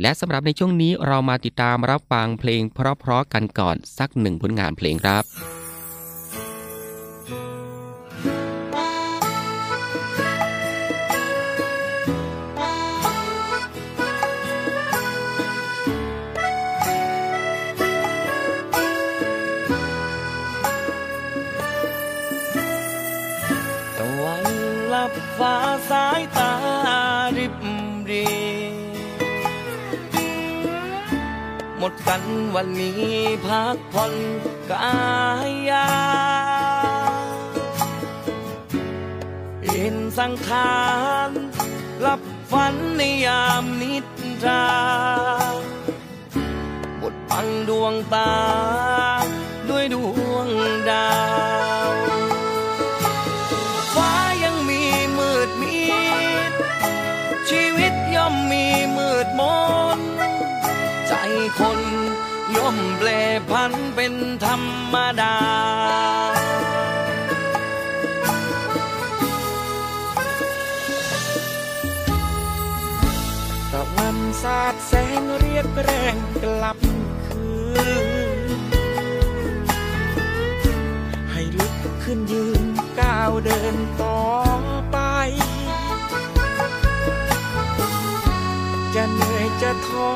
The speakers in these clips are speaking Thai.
และสำหรับในช่วงนี้เรามาติดตามรับฟังเพลงเพราะๆกันก่อนสักหนึ่งผลงานเพลงครับตะวันลับฟ้าสายตา หมดกันวันนี้พักผ่อนกายยาเห็นสังขารลับฝันในยามนิทราบดบังดวงตา ด้วยดวงดาว คน ย่อมแปลพันเป็นธรรมดา ตะวันสาดแสงเรียกแรงกลับคืน ให้ลุกขึ้นยืนก้าวเดินต่อไปจะเหนื่อยจะท้อ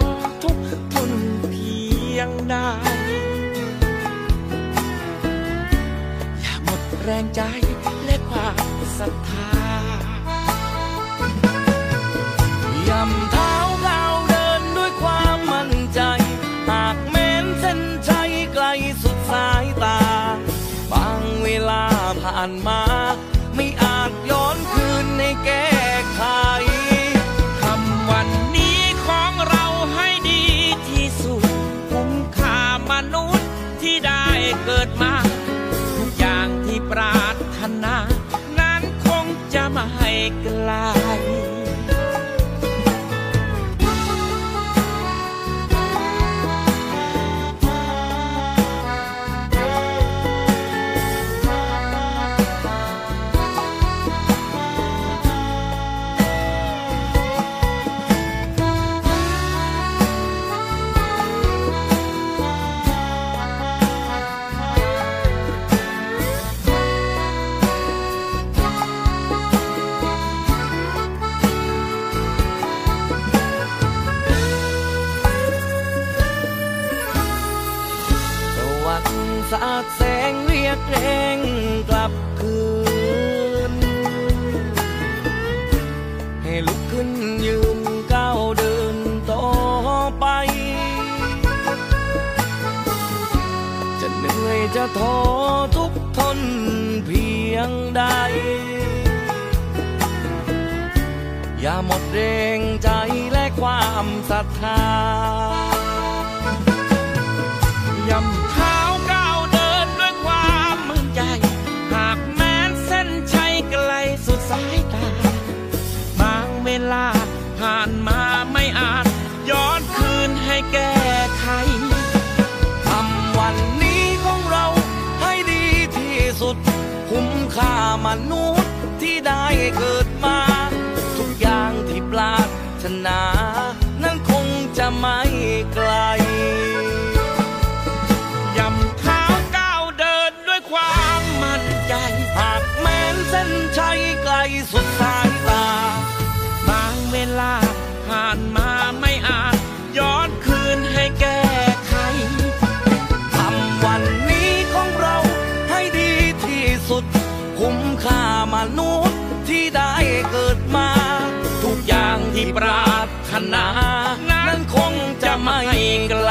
แรงใจ ใจและความศรัทธาย่ำเท้าก้าวเดินด้วยความมั่นใจ หากแม้นเส้นชัยไกลสุดสายตา บางเวลาผ่านมาไม่อาจย้อนคืนให้แก้ไขทำวันนี้ของเราให้ดีที่สุด คุ้มค่ามนุษย์ที่ได้เกิด นา นั้นคงจะไม่ไกลยำเท้าก้าวเดินด้วยความมั่นใจ หากแม้นเส้นชัยไกลสุดสายตา บางเวลาผ่านมาไม่อาจย้อนคืนให้แก้ไขทำวันนี้ของเราให้ดีที่สุด คุ้มค่ามนุษย์ที่ได้เกิดมา ทุกอย่างที่ปรา ไม่ไกล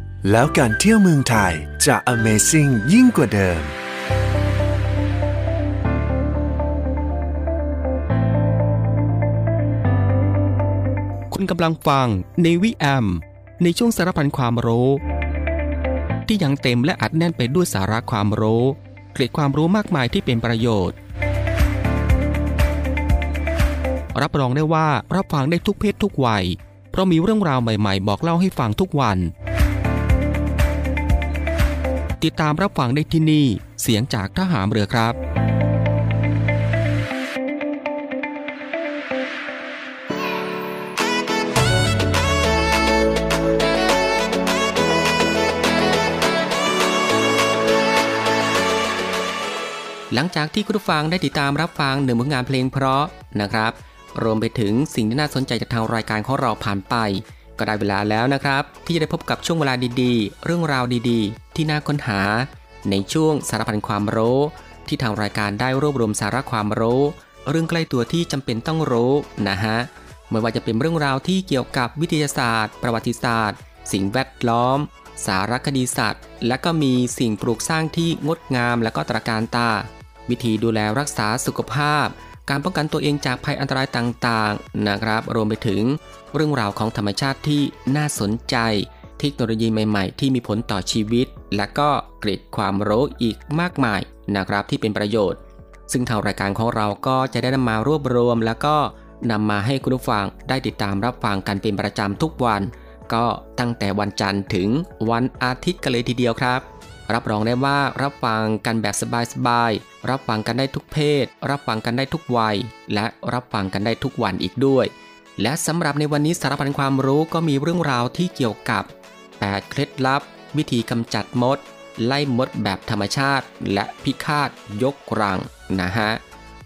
แล้วการเที่ยวเมืองไทยจะ Amazing ยิ่งกว่าเดิม คุณกำลังฟังในวิแอม ในช่วงสารพันความรู้ ที่ยังเต็มและอัดแน่นไปด้วยสาระความรู้ เกร็ดความรู้มากมายที่เป็นประโยชน์ รับรองได้ว่ารับฟังได้ทุกเพศทุกวัย เพราะมีเรื่องราวใหม่ ๆ บอกเล่าให้ฟังทุกวัน ติดตามรับฟังได้ที่นี่ เสียงจากทหามเรือครับ หลังจากที่คุณผู้ฟังได้ติดตามรับฟังหนึ่งผลงานเพลงเพราะนะครับ รวมไปถึงสิ่งที่น่าสนใจจากทางรายการของเราผ่านไป ก็ได้เวลาแล้วนะครับ ที่จะได้พบกับช่วงเวลาดีๆ เรื่องราวดีๆ ที่น่าค้นหา ในช่วงสารพันความรู้ ที่ทางรายการได้รวบรวมสาระความรู้ เรื่องใกล้ตัวที่จำเป็นต้องรู้นะฮะไม่ว่าจะเป็นเรื่องราวที่เกี่ยวกับวิทยาศาสตร์ ประวัติศาสตร์ สิ่งแวดล้อม สารคดีสัตว์ และก็มีสิ่งปลูกสร้างที่งดงามและก็ตระการตา วิธีดูแลรักษาสุขภาพ การป้องกันตัวเองจากภัยอันตรายต่างๆนะครับ รวมไปถึงเรื่องราวของธรรมชาติที่น่าสนใจ เทคโนโลยีใหม่ๆ ที่มีผลต่อชีวิต และก็เกร็ดความรู้อีกมากมายนะครับที่เป็นประโยชน์ ซึ่งทางรายการของเราก็จะได้นำมารวบรวม แล้วก็นำมาให้คุณผู้ฟังได้ติดตามรับฟังกันเป็นประจำทุกวัน ก็ตั้งแต่วันจันทร์ถึงวันอาทิตย์กันเลยทีเดียวครับ รับรองได้ว่ารับฟังกันแบบสบายๆรับฟังกันได้ทุกเพศ รับฟังกันได้ทุกวัย และรับฟังกันได้ทุกวันอีกด้วยและสำหรับในวันนี้สารพันความรู้ก็มีเรื่องราวที่เกี่ยวกับ 8 เคล็ดลับ วิธีกำจัดมด ไล่มดแบบธรรมชาติ และพิฆาตยกรังนะฮะ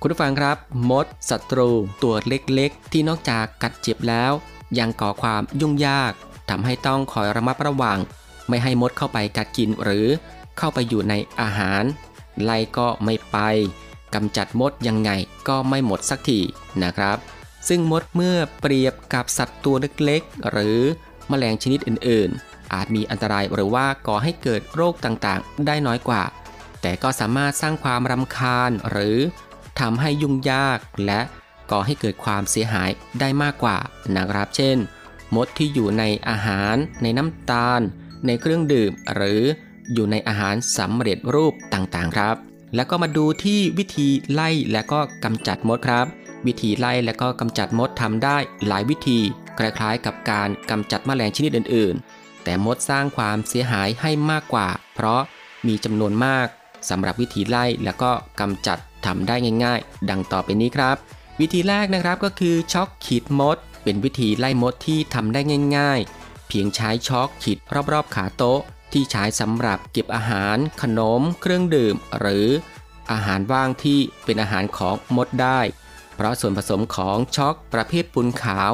คุณผู้ฟังครับ มดศัตรูตัวเล็กๆ ที่นอกจากกัดเจ็บแล้ว ยังก่อความยุ่งยากทำให้ต้องคอยระมัดระวัง ไม่ให้มดเข้าไปกัดกินหรือเข้าไปอยู่ในอาหาร ไล่ก็ไม่ไปกำจัดมดยังไงก็ไม่หมดสักทีนะครับ ซึ่งมดเมื่อเปรียบกับสัตว์ตัวเล็กๆ หรือแมลงชนิดอื่น อาจมีอันตรายหรือว่าก่อให้เกิดโรคต่างๆ ได้น้อยกว่า แต่ก็สามารถสร้างความรำคาญหรือทำให้ยุ่งยากและก่อให้เกิดความเสียหายได้มากกว่านะครับ เช่น มดที่อยู่ในอาหาร ในน้ำตาล ในเครื่องดื่ม หรืออยู่ในอาหารสำเร็จรูปต่างๆครับ แล้วก็มาดูที่วิธีไล่และก็กำจัดมดครับ วิธีไล่และก็กำจัดมดทำได้หลายวิธี คล้ายๆ กับการกำจัดแมลงชนิดอื่นๆ แต่มดสร้างความเสียหายให้มากกว่า เพราะมีจำนวนมากสำหรับวิธีไล่และก็กำจัดทำได้ง่าย ๆ ดังต่อไปนี้ครับ วิธีแรกนะครับก็คือช็อกขีดมด เป็นวิธีไล่มดที่ทำได้ง่าย ๆ เพียงใช้ช็อกขีดรอบๆขาโต๊ะ ที่ใช้สำหรับเก็บอาหาร ขนม เครื่องดื่ม หรือ อาหารว่างที่เป็นอาหารของมดได้ เพราะส่วนผสมของช็อกประเภทปูนขาว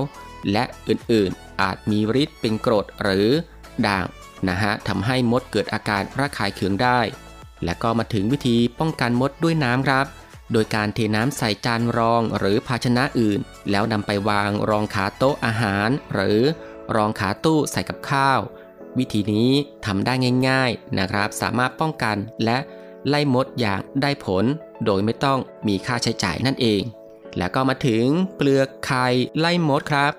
และอื่นๆ อาจมีฤทธิ์เป็นกรดหรือ ด่างนะฮะทำให้มดเกิดอาการระคายเคืองได้ และก็มาถึงวิธีป้องกันมดด้วยน้ำครับ โดยการเทน้ำใส่จานรองหรือภาชนะอื่น แล้วนำไปวางรองขาโต๊ะอาหาร หรือรองขาตู้ใส่กับข้าว วิธีนี้ทำได้ง่าย ๆนะครับ สามารถป้องกันและไล่มดอย่างได้ผล โดยไม่ต้องมีค่าใช้จ่ายนั่นเอง แล้วก็มาถึงเปลือกไข่ไล่มดครับ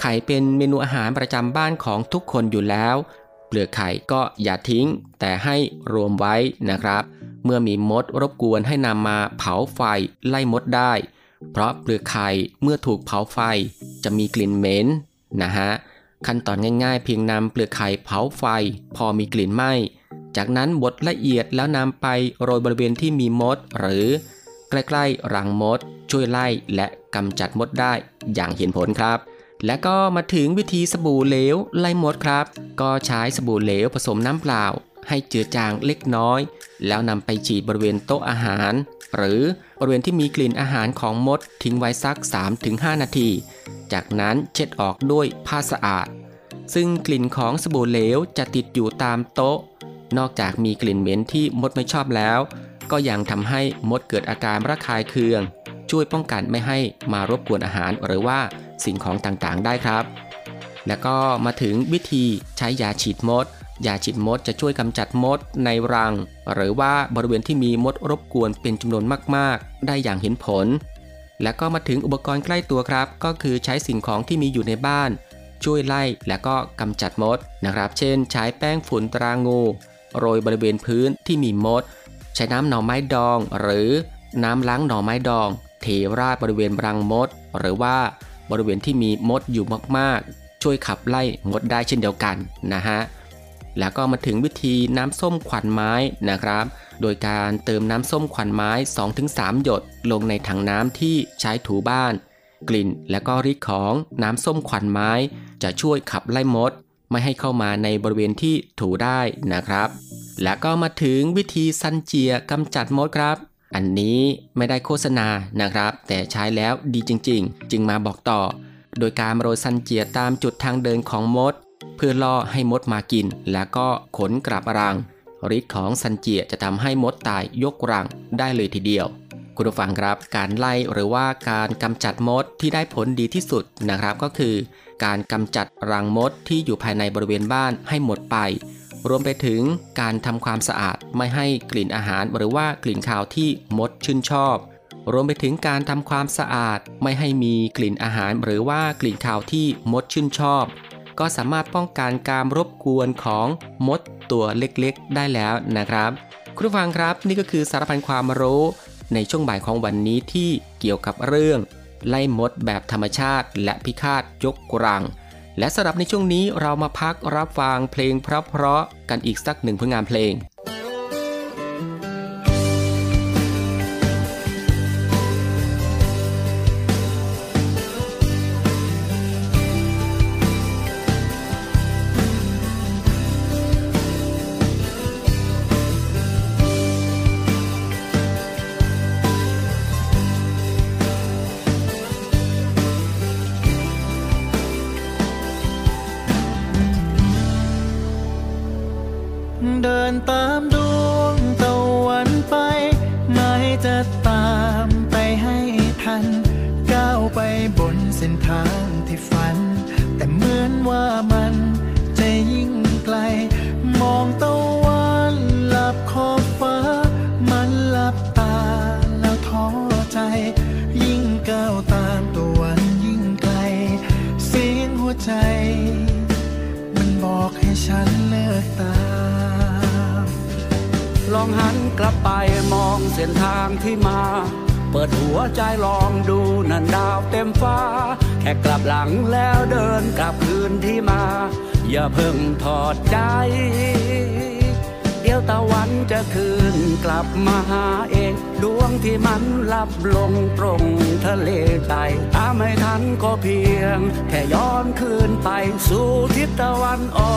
ไข่เป็นเมนูอาหารประจำบ้านของทุกคนอยู่แล้ว เปลือกไข่ก็อย่าทิ้ง แต่ให้รวมไว้นะครับ เมื่อมีมดรบกวนให้นำมาเผาไฟไล่มดได้ เพราะเปลือกไข่เมื่อถูกเผาไฟจะมีกลิ่นเหม็นนะฮะขั้นตอนง่ายๆ เพียงนำเปลือกไข่เผาไฟ พอมีกลิ่นไหม้จากนั้นบดละเอียดแล้วนำไปโรยบริเวณที่มีมด หรือ ใกล้ๆรังมด ช่วยไล่และกำจัดมดได้อย่างเห็นผลครับ และก็มาถึงวิธีสบู่เหลวไล่มดครับ ก็ใช้สบู่เหลวผสมน้ำเปล่า ให้เจือจางเล็กน้อย แล้วนำไปฉีดบริเวณโต๊ะอาหาร หรือบริเวณที่มีกลิ่นอาหารของมดทิ้งไว้สัก 3-5 นาที จากนั้นเช็ดออกด้วยผ้าสะอาด ซึ่งกลิ่นของสบู่เหลวจะติดอยู่ตามโต๊ะ นอกจากมีกลิ่นเหม็นที่มดไม่ชอบแล้ว ก็ยังทำให้มดเกิดอาการระคายเคือง ช่วยป้องกันไม่ให้มารบกวนอาหารหรือว่า สิ่งของต่างๆ ได้ครับ แล้วก็มาถึงวิธีใช้ยาฉีดมด ยาฉีดมดจะช่วยกำจัดมดในรัง หรือว่าบริเวณที่มีมดรบกวนเป็นจำนวนมากๆ ได้อย่างเห็นผล แล้วก็มาถึงอุปกรณ์ใกล้ตัวครับ ก็คือใช้สิ่งของที่มีอยู่ในบ้าน ช่วยไล่และก็กำจัดมดนะครับ เช่น ใช้แป้งฝุ่นตรางู โรยบริเวณพื้นที่มีมด ใช้น้ำหน่อไม้ดอง หรือน้ำล้างหน่อไม้ดองเทราดบริเวณรังมด หรือว่า บริเวณที่มีมดอยู่มากๆ ช่วยขับไล่มดได้เช่นเดียวกันนะฮะแล้วก็มาถึงวิธีน้ำส้มขวัญไม้นะครับ โดยการเติมน้ำส้มขวัญไม้ 2-3 หยดลงในถังน้ำที่ใช้ถูบ้าน กลิ่นและก็ฤทธิ์ของน้ำส้มควันไม้ จะช่วยขับไล่มด ไม่ให้เข้ามาในบริเวณที่ถูได้นะครับ แล้วก็มาถึงวิธีซันเจียกำจัดมดครับ อันนี้ไม่ได้โฆษณานะครับ แต่ใช้แล้วดีจริง ๆ จึงมาบอกต่อ โดยการโรยซันเจียตามจุดทางเดินของมด เพื่อล่อให้มดมากิน แล้วก็ขนกลับรังฤทธิ์ของซันเจียจะทำให้มดตายยกรังได้เลยทีเดียว คุณผู้ฟังครับ การไล่หรือว่าการกำจัดมดที่ได้ผลดีที่สุดนะครับก็คือ การกำจัดรังมดที่อยู่ภายในบริเวณบ้านให้หมดไป รวมไปถึงการทำความสะอาดไม่ให้กลิ่นอาหารหรือว่ากลิ่นคาวที่มดชื่นชอบ รวมไปถึงการทำความสะอาดไม่ให้มีกลิ่นอาหารหรือว่ากลิ่นคาวที่มดชื่นชอบ ก็สามารถป้องกันการรบกวนของมดตัวเล็กๆ ได้แล้วนะครับ คุณผู้ฟังครับนี่ก็คือสารพันความรู้ในช่วงบ่ายของวันนี้ที่เกี่ยวกับเรื่อง ไล่มดแบบธรรมชาติและพิฆาตยกกรัง และสำหรับในช่วงนี้เรามาพักรับฟังเพลงเพราะๆกันอีกสักหนึ่งผลงานเพลง เปิดหัวใจลองดูนันดาวเต็มฟ้า แค่กลับหลังแล้วเดินกลับคืนที่มา อย่าเพิ่งถอดใจ เดี๋ยวตะวันจะคืนกลับมาหาเอง ดวงที่มันลับลงตรงทะเลใจตามไม่ทันก็เพียง แค่ย้อนคืนไปสู่ทิศตะวันออ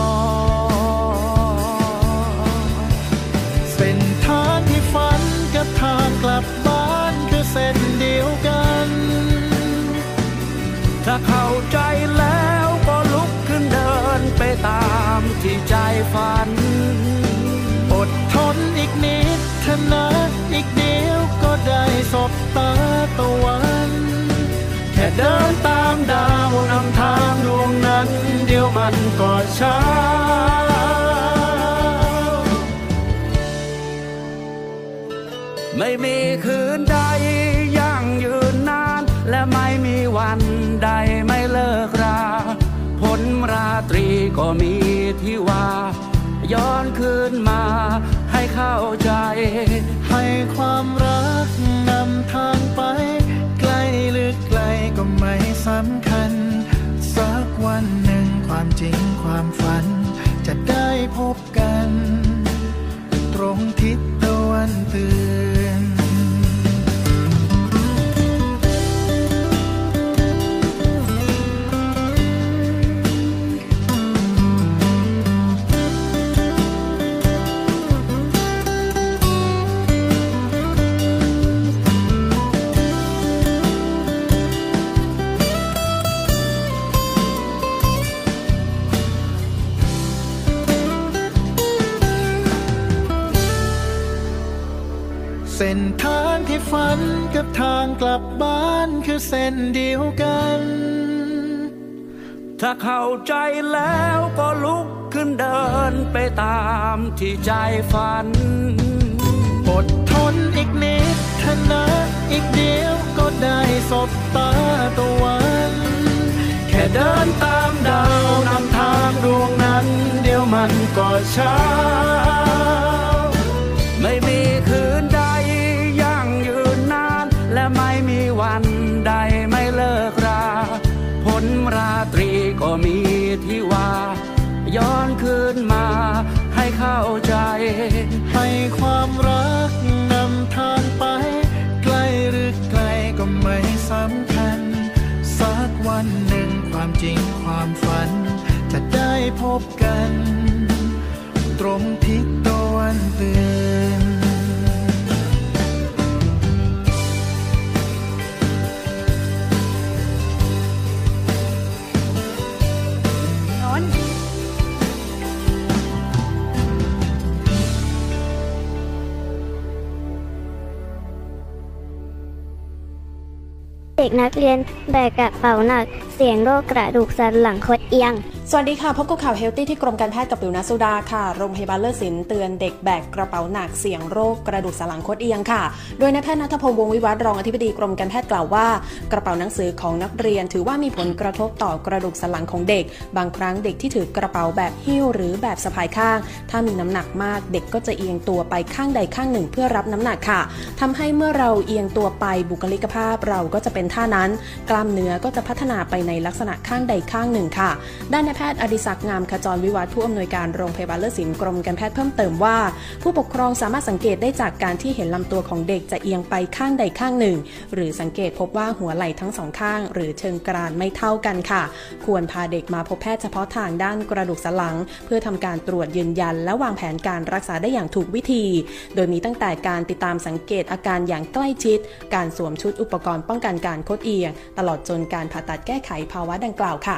กเส้นทางที่ฝันกับทางกลับ เส้นเดียวกัน ถ้าเข้าใจแล้วก็ลุกขึ้นเดินไปตามที่ใจฝัน อดทนอีกนิดเถอะนะอีกเดียวก็ได้สบตาตะวัน แค่เดินตามดาวนำทางดวงนั้น เดียวมันก็ช้า ไม่มีคืนใดยั่งยืนนาน และไม่มีวันใดไม่เลิกราผลราตรีก็มีที่ว่า ย้อนคืนมาให้เข้าใจ ให้ความรักนำทางไปไกล้หรือไกลก็ไม่สำคัญ สักวันหนึ่งความจริงความฝัน จะได้พบกัน ตรงทิศตะวันตือน เส้นทางที่ฝันกับทางกลับบ้านคือเส้นเดียวกัน ถ้าเข้าใจแล้วก็ลุกขึ้นเดินไปตามที่ใจฝัน อดทนอีกนิดเถอะนะอีกเดียวก็ได้สบตาตะวัน แค่เดินตามดาวนำทางดวงนั้น เดี๋ยวมันก็ช้า วันใดไม่เลิกรา ผลราตรีก็มีที่ว่า ย้อนคืนมาให้เข้าใจ ให้ความรักนำทางไปไกล้หรือไกลก็ไม่สำคัญ สักวันหนึ่งความจริงความฝัน จะได้พบกัน ตรงทิศ ด็กนักเรียนแบกกระเป๋าหนัก เสียงโรคกระดูกสันหลังคดเอียง สวัสดีค่ะ พบกับข่าวเฮลตี้ที่กรมการแพทย์กับปิวนัสสุดาค่ะ โรงพยาบาลเลิศศิลป์เตือนเด็กแบกกระเป๋าหนักเสี่ยงโรคกระดูกสันหลังคดเอียงค่ะ โดยนายแพทย์นัทพงศ์วงวิวัฒรองอธิบดีกรมการแพทย์กล่าวว่า กระเป๋าหนังสือของนักเรียน ถือว่ามีผลกระทบต่อกระดูกสันหลังของเด็ก บางครั้งเด็กที่ถือกระเป๋าแบบหิ้วหรือแบบสะพายข้าง ถ้ามีน้ำหนักมาก เด็กก็จะเอียงตัวไปข้างใดข้างหนึ่ง เพื่อรับน้ำหนักค่ะทำให้เมื่อเราเอียงตัวไปบุคลิกภาพเราก็จะเป็นท่านั้น กล้ามเนื้อก็จะพัฒนาไปในลักษณะข้างใดข้างหนึ่งค่ะ ด้านนายแพทย์ทย์อดิศักดิ์งามขจรวิวัฒน์ผู้อำนวยการโรงพยาบาลเลิศศิลป์กรมการแพทย์เพิ่มเติมว่า ผู้ปกครองสามารถสังเกตได้จากการที่เห็นลำตัวของเด็กจะเอียงไปข้างใดข้างหนึ่ง หรือสังเกตพบว่าหัวไหล่ทั้งสองข้าง หรือเชิงกรานไม่เท่ากันค่ะ ควรพาเด็กมาพบแพทย์เฉพาะทางด้านกระดูกสันหลัง เพื่อทำการตรวจยืนยัน และวางแผนการรักษาได้อย่างถูกวิธี โดยมีตั้งแต่การติดตามสังเกตอาการอย่างใกล้ชิด การสวมชุดอุปกรณ์ป้องกันการคดเอียง ตลอดจนการผ่าตัดแก้ไขภาวะดังกล่าวค่ะ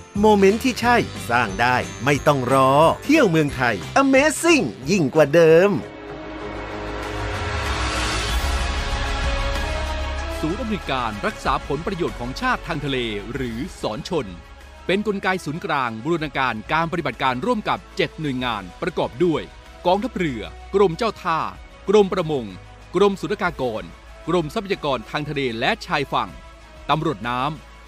โมเมนต์ที่ใช่สร้างได้ไม่ต้องรอ เที่ยวเมืองไทย Amazing ยิ่งกว่าเดิม ศูนย์อำนวยการรักษาผลประโยชน์ของชาติทางทะเลหรือสอนชน เป็นนกลไกศูนย์กลางบูรณาการการปฏิบัติการร่วมกับ 7 หน่วยงานประกอบด้วย กองทัพเรือ กรมเจ้าท่า กรมประมง กรมสุรากากร กรมทรัพยากรทางทะเลและชายฝั่งตำรวจน้ำ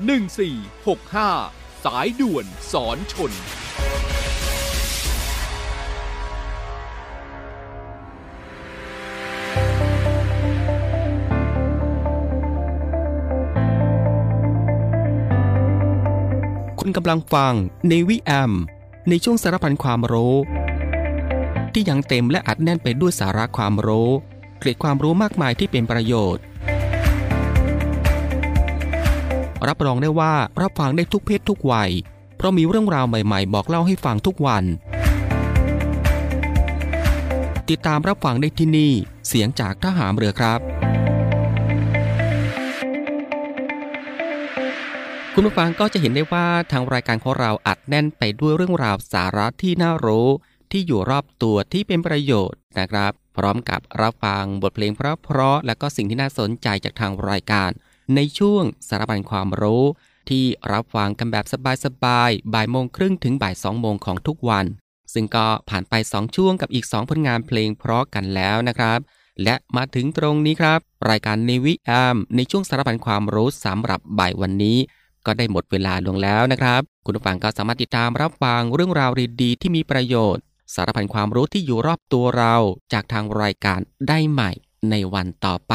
1465 สายด่วนสอนชน คุณกำลังฟังในวิแอม ในช่วงสารพันความรู้ ที่ยังเต็มและอัดแน่นไปด้วยสาระความรู้ เกร็ดความรู้มากมายที่เป็นประโยชน์ รับรองได้ว่ารับฟังได้ทุกเพศทุกวัย เพราะมีเรื่องราวใหม่ๆ บอกเล่าให้ฟังทุกวัน ติดตามรับฟังได้ที่นี่ เสียงจากทหารเรือครับ คุณผู้ฟังก็จะเห็นได้ว่าทางรายการของเราอัดแน่นไปด้วยเรื่องราวสาระที่น่ารู้ ที่อยู่รอบตัวที่เป็นประโยชน์นะครับ พร้อมกับรับฟังบทเพลงเพราะๆและก็สิ่งที่น่าสนใจจากทางรายการ ในช่วงสารบัญความรู้ ที่รับฟังกันแบบสบายๆ บ่ายโมงครึ่งถึงบ่ายสองโมงของทุกวัน ซึ่งก็ผ่านไป 2 ช่วงกับอีก 2 ผลงานเพลงเพราะกันแล้วนะครับ และมาถึงตรงนี้ครับ รายการในวิแอมในช่วงสารพันความรู้สำหรับบ่ายวันนี้ ก็ได้หมดเวลาลงแล้วนะครับ คุณผู้ฟังก็สามารถติดตามรับฟังเรื่องราวดีๆที่มีประโยชน์ สารพันความรู้ที่อยู่รอบตัวเราจากทางรายการได้ใหม่ในวันต่อไป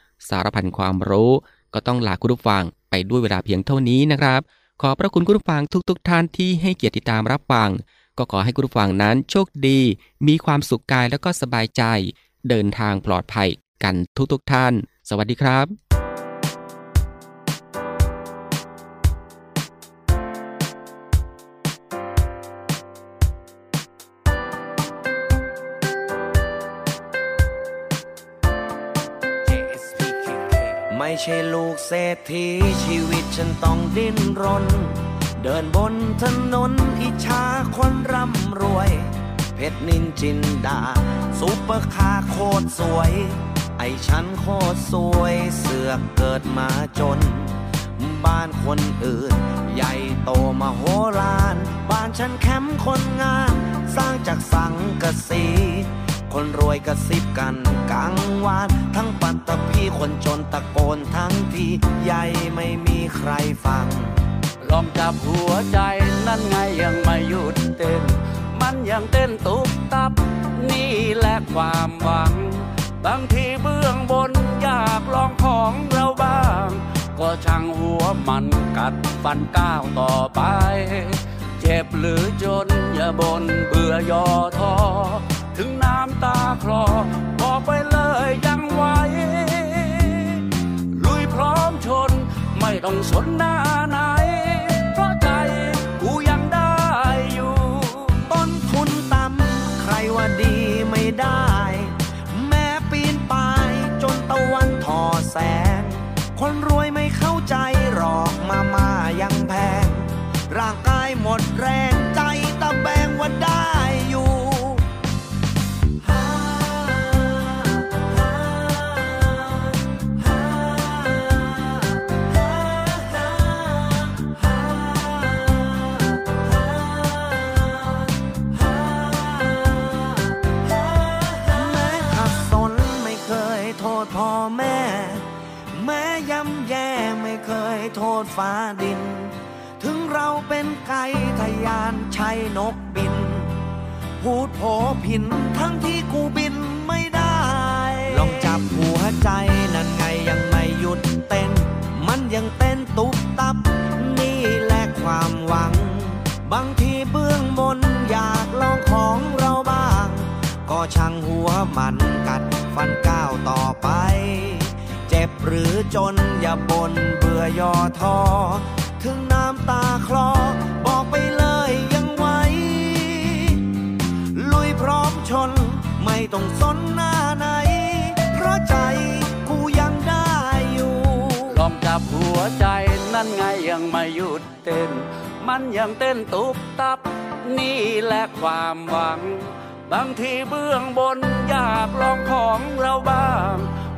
สารพันความรู้ ก็ต้องลาคุณผู้ฟังไปด้วยเวลาเพียงเท่านี้นะครับ ขอพระคุณคุณผู้ฟังทุกๆทท่านที่ให้เกียรติตามรับฟัง ก็ขอให้คุณผู้ฟังนั้นโชคดี มีความสุขกายแล้วก็สบายใจ เดินทางปลอดภัยกันทุกๆทท่าน สวัสดีครับ ใช่ลูกเศรษฐีชีวิตฉันต้องดิ้นรน เดินบนถนนอิจฉาคนร่ำรวย เพชรนิลจินดาซุปเปอร์คาร์โคตรสวย ไอ้ฉันโคตรซวยเสือกเกิดมาจน บ้านคนอื่น ใหญ่โตมาโหฬารบ้านฉันแคมป์คนงาน สร้างจากสังกะสี คนรวยกระซิบกันกลางวาน ทั้งปัตตภีคนจนตะโกนทั้งทีใหญ่ไม่มีใครฟัง ลองจับหัวใจนั่นไงยังไม่หยุดเต้น มันยังเต้นตุบตับ นี่แหละความหวัง บางทีเบื้องบนอยากลองของเราบ้าง ก็ช่างหัวมันกัดฟันก้าวต่อไป เจ็บหรือจนอย่าบนเบื่อย่อท้อ ถึงน้ำตาคลอบอกไปเลยยังไหวลุยพร้อมชนไม่ต้องสนหน้าไหน เพราะใจกูยังได้อยู่ ต้นทุนต่ำใครว่าดีไม่ได้ แม้ปีนป่ายจนตะวันทอแสง คนรวยไม่เข้าใจหรอกมามายังแพง นั่นไงยังไม่หยุดเต้น มันยังเต้นตุบตับ นี่แหละความหวัง บางทีเบื้องบนอยากลองของเราบ้าง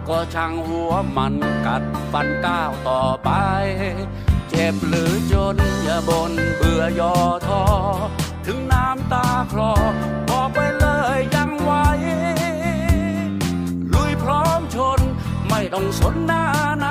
ก็ช่างหัวมันกัดฟันก้าวต่อไป เจ็บหรือจนอย่าบนเบื่อย่อท้อถึงน้ำตาคลอบอกไปเลยยังไหวลุยพร้อมชน ไม่ต้องสนหน้าไหน